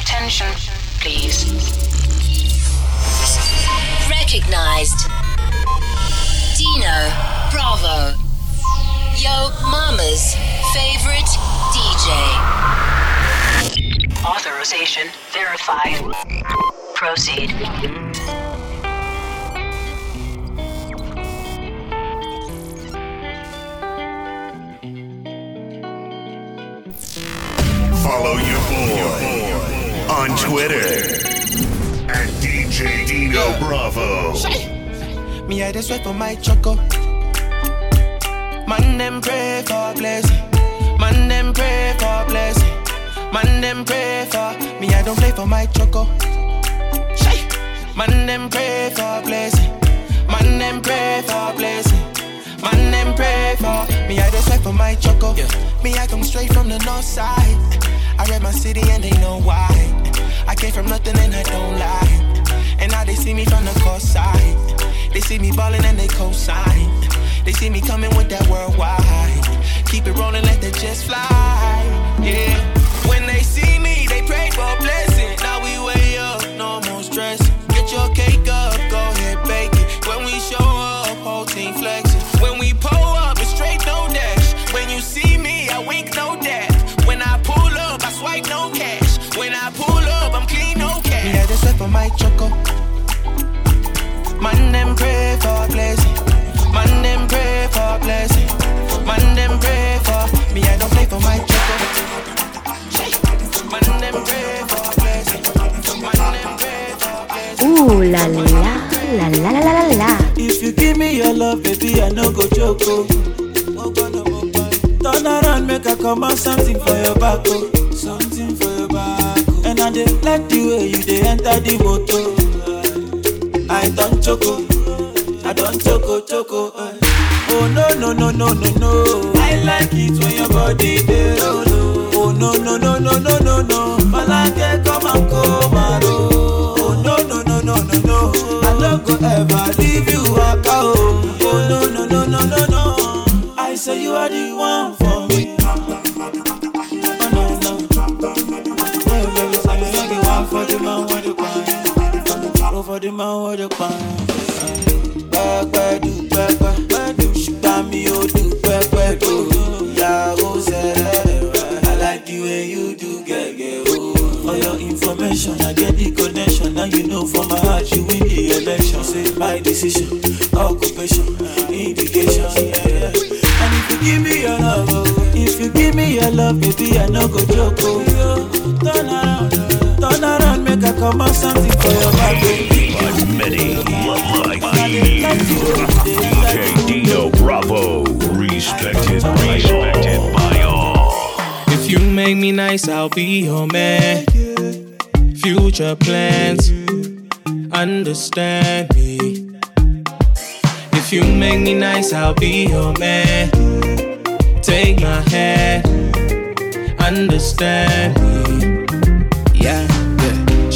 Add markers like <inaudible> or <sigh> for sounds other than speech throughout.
attention, please. Recognized. Dino Bravo. Yo Mama's favorite DJ. Authorization verified. Proceed. Follow your boy on Twitter at DJ Dino Bravo. Me I just wait for my choco. Man them pray for blessing. Man them pray for blessing. Man them pray for me. I don't play for my choco. Shay. Man them pray for blessing. Man them pray for blessing. Man them pray for me. I just wait for my choco. Yeah. Me I come straight from the north side. I read my city and they know why. Came from nothing and I don't lie. And now they see me from the coast side. They see me ballin' and they co-sign. They see me coming with that worldwide. Keep it rolling, let the jets fly. Yeah. When they see me, they pray for a blessing. Now we way up, no more stress. my choco. Man, them pray for blessing. Man, them pray for blessing. Man, them pray for me. I don't play for my choco. Man, them pray for blessing. Man, them pray for blessing. Ooh la la. La, la, la, if you give me your love, baby, I know go choke. Oh. Oh, oh, Turn around, make I come out something for your back. Oh. And I like the way you dey enter the motor. I don't choco, I don't choco choco. eh. Oh no no no no no no. I like it when your body dey roll. oh. Oh no no no no no no no. Malake come and come and. Oh no no no no no no. I no go ever leave you waka oh. Oh no no no no no no. I say you are the one man with the pan. Oh for the man with the pan. Pẹ́pẹ́ du pẹ́pẹ́ du ṣùgbọ́n mi ò du pẹ́pẹ́ do. Ìyàwó sẹ́lẹ̀ I like the way you do gẹ́gẹ́ o. For your information, I get the connection. Now you know for my heart you win the election. Say my decision, occupation, indication. Yeah, yeah. And if you give me your love, oh, if you give me your love, baby, I no go joke. Oh, turn around, make I come out something for your back, baby. Many love like you. DJ Dino Bravo. Respected, respected by all. If you make me nice, I'll be your man. Future plans, understand me. If you make me nice, I'll be your man. Take my hand, understand me. Yeah, yeah.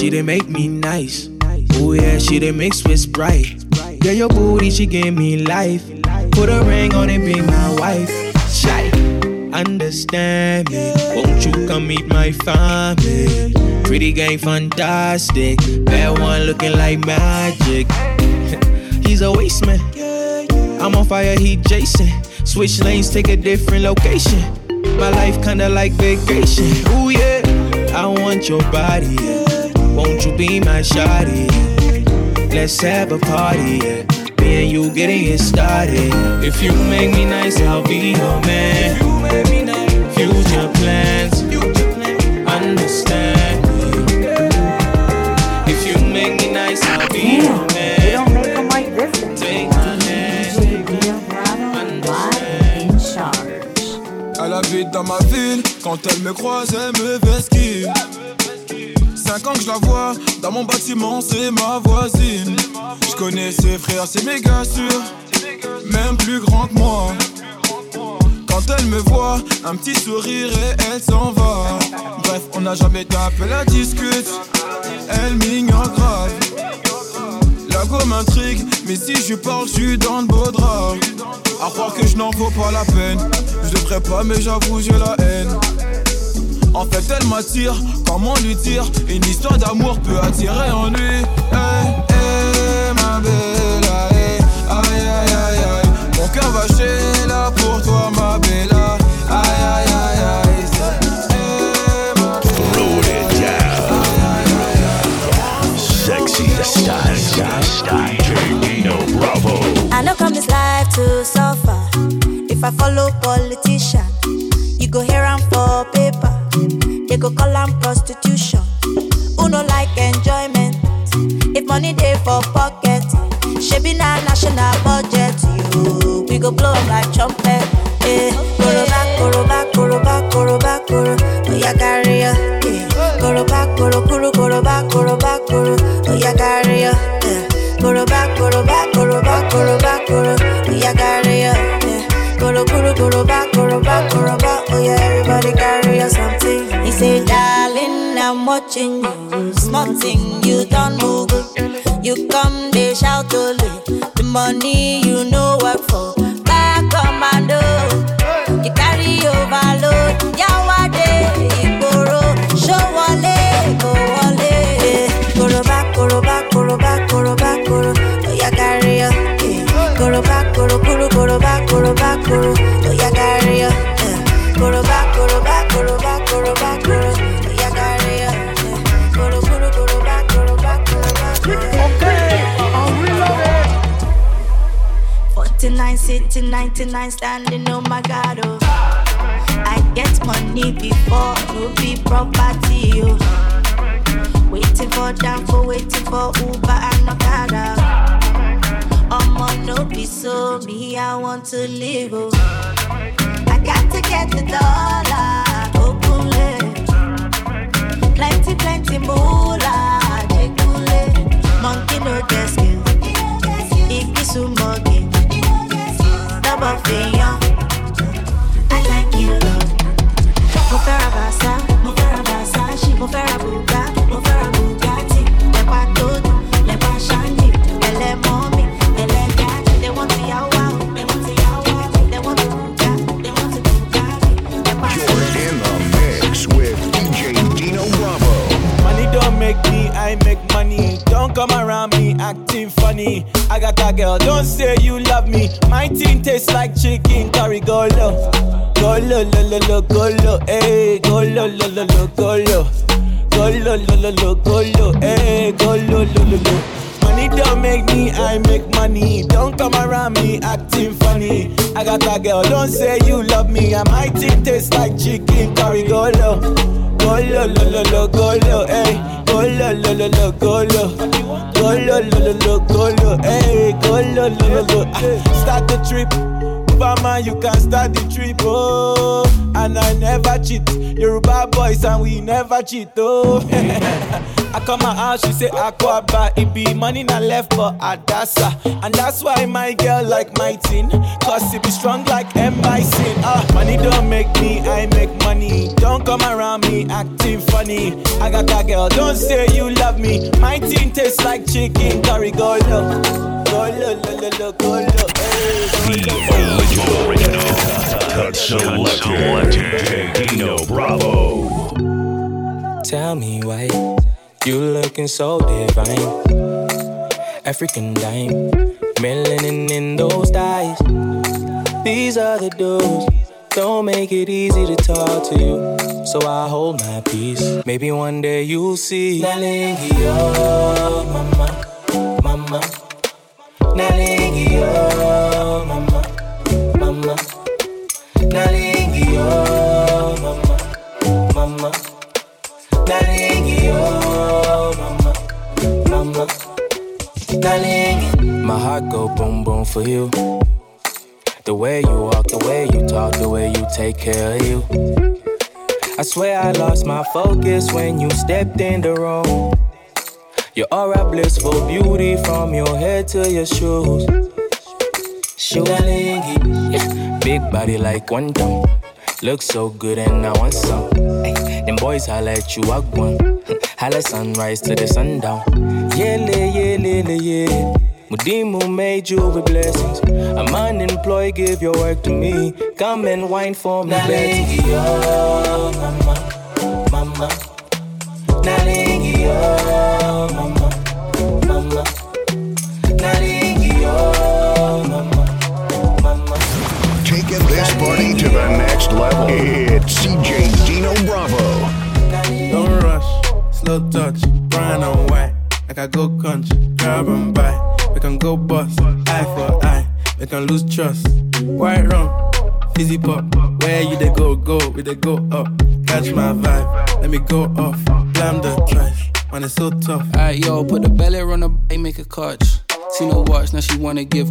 She didn't make me nice. Oh yeah, she didn't make Swiss bright. Yeah, your booty, she gave me life. Put a ring on it, be my wife. Shy, understand me. Won't you come meet my family? Pretty gang, fantastic. Bad one looking like magic. <laughs> He's a waste man. I'm on fire, he Jason. Switch lanes, take a different location. My life kinda like vacation. Ooh yeah, I want your body. Yeah. Won't you be my shawty? Yeah. Let's have a party. Yeah. Me and you getting it started. If you make me nice, I'll be your man. Future plans, understand. If you make me nice, I'll be your They man. don't make them like this. then. Take my hand. DJ Dino in charge. Dans ma ville, quand elle me croise, elle me vesquille. Cinq ans que je la vois, dans mon bâtiment, c'est ma voisine. Je connais ses frères, c'est méga sûr, même plus grand que moi. Quand elle me voit, un petit sourire et elle s'en va. Bref, on n'a jamais tapé la discute, elle m'ignore grave. La go m'intrigue, mais si je parle, je suis dans de beaux draps. À croire que je n'en vaux pas la peine. Je devrais pas, mais j'avoue, j'ai la haine. En fait, elle m'attire, comme on lui tire. Une histoire d'amour peut attirer en lui. Hey, hey, ma belle, hey. aïe, aïe, aïe, aïe. Mon cœur va chez là pour toi, ma belle. Aïe, aïe, aïe, aïe. Style, style, style. Dino Bravo. I know come this life to suffer. If I follow politician, go hear am for paper. They go call am prostitution. Who no like enjoyment? If money dey for pocket, shebi na national budget. You, we go blow like trumpet. Small thing you don't move. You come, they shout only. The money you know work for. Back commando. You carry overload. Igboro. Show carry ya. 49 sitting, 99 standing, oh my god, oh. I get money before, no be property, oh. Waiting for down for waiting for Uber and Okada. I'ma no be so me, I want to live, oh. I got to get the dollar, open Plenty, plenty moolah, jekule. Monkey no skill, ikisu mogi. Double fiyan, I like you, love. Mo fẹ́ ra come around me acting funny. I got a girl, don't say you love me. My team tastes like chicken curry. Go low, go low, lo lo lo, go low, hey, go low, lo lo lo, go low, go low, lo lo lo, go low, hey, go low, lo lo lo. Money don't make me, I make money. Don't come around me acting funny. I got a girl, don't say you love me. And my team tastes like chicken curry. Go low. Go lo lo lo lo go lo, ey. Go lo lo lo lo go lo. Go lo lo lo lo go lo, ey. Go lo. Ah, Start the trip. Obama, you can start the trip, oh. And I never cheat. Yoruba boys and we never cheat, oh. <laughs> I come my house, she say Aquaba. It be money not left for Adasa. And that's why my girl like my teen. Cause it be strong like M. Bison. Ah, money don't make me, I make money. Don't come around me acting funny. I got that girl, don't say you love me. My teen tastes like chicken curry. Go low. Go low, low, go low. Hey. The original cut selector. Dino Bravo. Tell me why you looking so divine. African dime, melanin in those eyes. These are the dudes. Don't make it easy to talk to you. So I hold my peace. Maybe one day you'll see. Nalingi, oh, mama, mama. Nalingi, mama, mama. Nalingi. My heart go boom boom for you. The way you walk, the way you talk, the way you take care of you. I swear I lost my focus when you stepped in the room. Your aura blissful beauty from your head to your shoes. Yeah. big body like one dumb. Look so good and I want some. Ay, them boys holla at you, I one. Holla sunrise to the sundown. Yeah, yeah, yeah, yeah. yeah. Mudimu made you with blessings. I'm unemployed, give your work to me. Come and wine for me, Betty. mama. Naringi, oh, mama, mama. Naringi, oh, mama, mama. Taking this party to the next level. I go grab and buy. We can go bust, eye for eye. We can lose trust. White rum, fizzy pop. Where you they go, go, we they go up. Catch my vibe, let me go off. Blam the trash, man, it's so tough. Alright, yo, put the belly on the b- make a catch. Seen her watch, now she wanna give.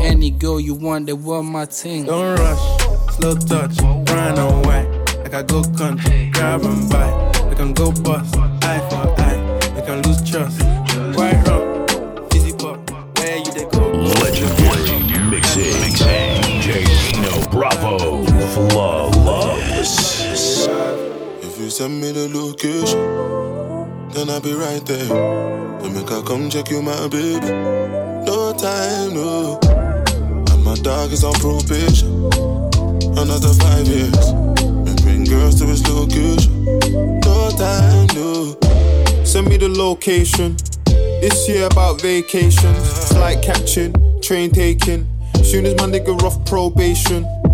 Any girl you want, they want my ting. Don't rush, slow touch, brown and white. Like I go country, grab and buy. We can go bust, eye for eye. We can lose trust. White rum, fizzy pop. Where you they go? Legendary mixing. DJ Dino Bravo. Flawless. If you send me the location, then I'll be right there. Then make I come check you, my baby. No time, no. My dog is on probation. Another five years. And bring girls to his location. No time, no. Send me the location. This year about vacations, flight catching, train taking. Soon as my nigga off probation.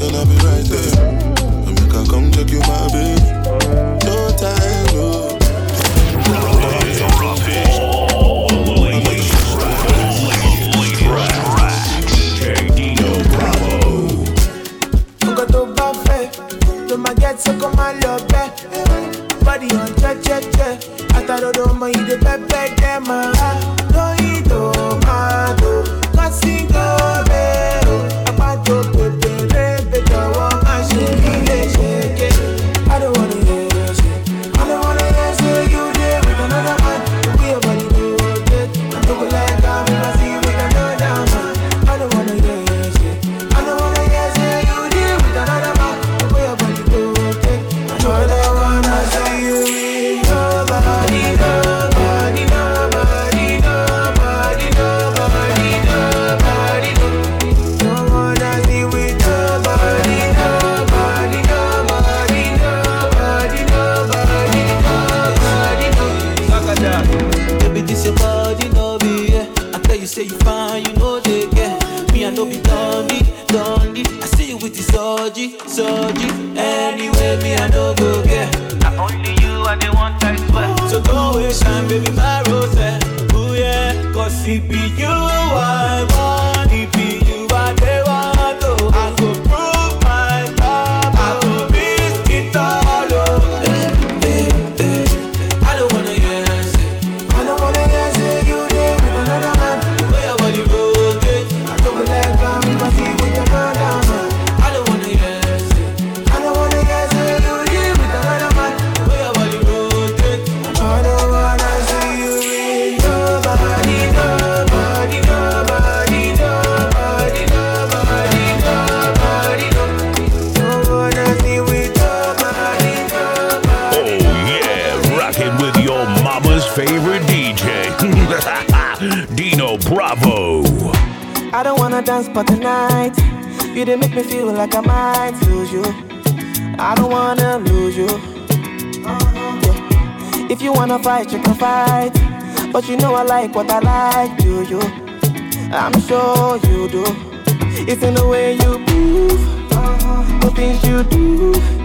then I'll be right there. And make I come check you, my baby. No time, no. DJ Dino Bravo. Nǹkan tó bá fẹ́ ló máa get so kó máa lọ bẹ́. Say you fine, you know they get. Me, I know be dummy, dummy. I see you with the surgery, surgery. Anyway, me, I know go get. Not only you, I the one I swear. So don't waste time, baby, my rose. Ooh yeah, cause it be you I want, dance but tonight You didn't make me feel like I might lose you. I don't wanna lose you. Yeah. If you wanna fight, you can fight. But you know I like what I like, do you? I'm sure you do. It's in the way you move. The things you do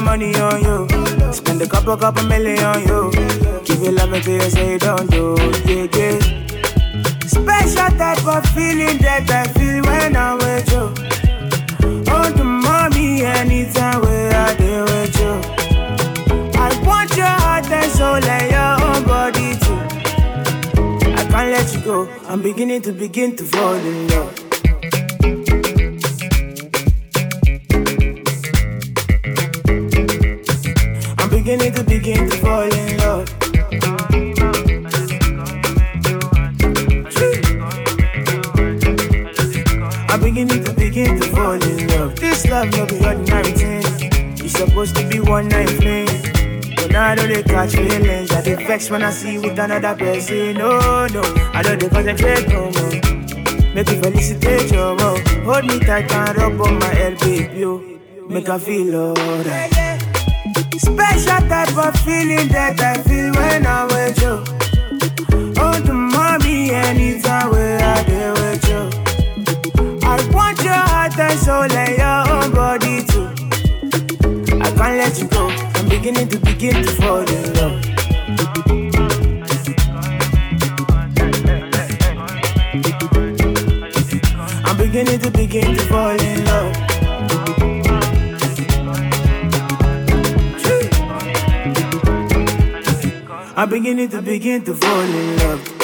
money on you. Spend a couple, couple million on you. Give you love until you say don't do, yeah, yeah. Special type of feeling that I feel when I'm with you. Oh, the mommy, anytime where I deal with you. I want your heart and soul and your own body too. I can't let you go. I'm beginning to begin to fall in love. Beginning to begin to fall in love. I'm beginning to begin to fall in love. This love no be ordinary thing. It's supposed to be one night fling. But now I know they catch feelings. I get vexed when I see you with another person. No, no, I don't dey concentrate no more. Make you felicitate your mom. Hold me tight and rub on my head, baby. Make I feel alright. Special type of feeling that I feel when I'm with you. Oh, the mommy, anytime where I deal with you. I want your heart and soul and your own body too. I can't let you go. I'm beginning to begin to fall in love. I'm beginning to begin to fall I'm beginning to begin to fall in love.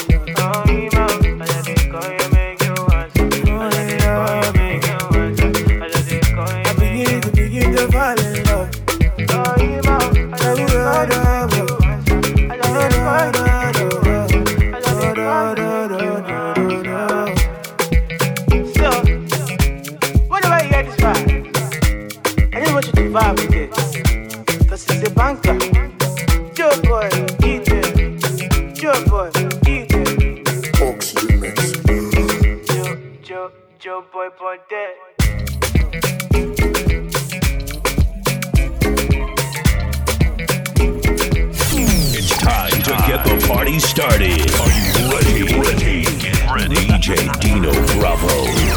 Oxygen mix. Joe, Joe, Joe boy, boy, dead. It's time to get the party started. Are you ready? Ready? Ready. DJ Dino Bravo.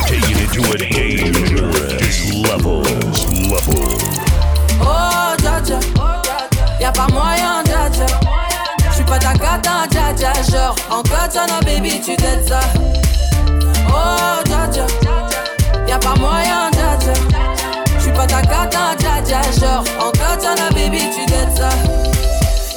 Taking it to a dangerous level. Level. Oh, Dja y'a pas moyen, Dja J'suis pas ta cata, Dja Genre, en katana, baby, tu t'aides ça. Oh, Dja y'a pas moyen, Dja J'suis pas ta cata, Dja Genre, en katana, baby, tu t'aides ça.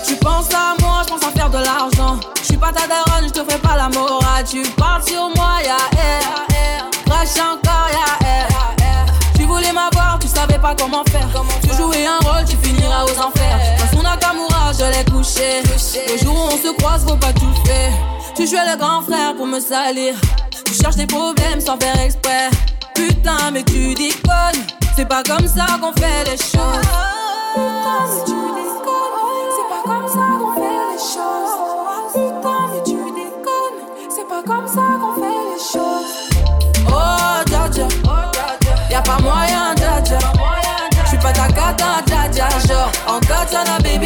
Tu penses à moi, j'pense à faire de l'argent. J'suis pas ta daronne, j'te fais pas la morale. Tu parles sur moi, y'a air. Crash encore, y'a air. Tu voulais m'avoir, tu savais pas comment faire. Tu L'ai couché. Le jour où on se croise, faut pas tout faire. Tu jouais le grand frère pour me salir. Tu cherches des problèmes sans faire exprès. Putain, mais tu déconnes. C'est pas comme ça qu'on fait les choses. Putain, mais tu déconnes. C'est pas comme ça qu'on fait les choses. Putain, mais tu déconnes. C'est pas comme ça qu'on fait les choses. Oh, Dja Dja. Y'a pas moyen, Dja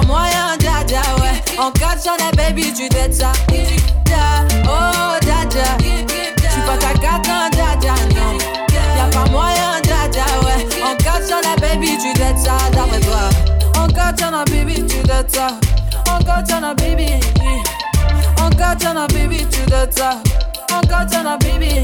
pas moyen, dja, ouais. En katana, baby, tu dettes ça. Oh. J'suis pas ta cata, dja dja, non. Y'a pas moyen, dja, ouais. En katana, baby, tu dettes ça, d'après toi. En katana, baby, tu dettes ça. En katana, baby. On katana, baby, tu dettes ça. On katana, baby.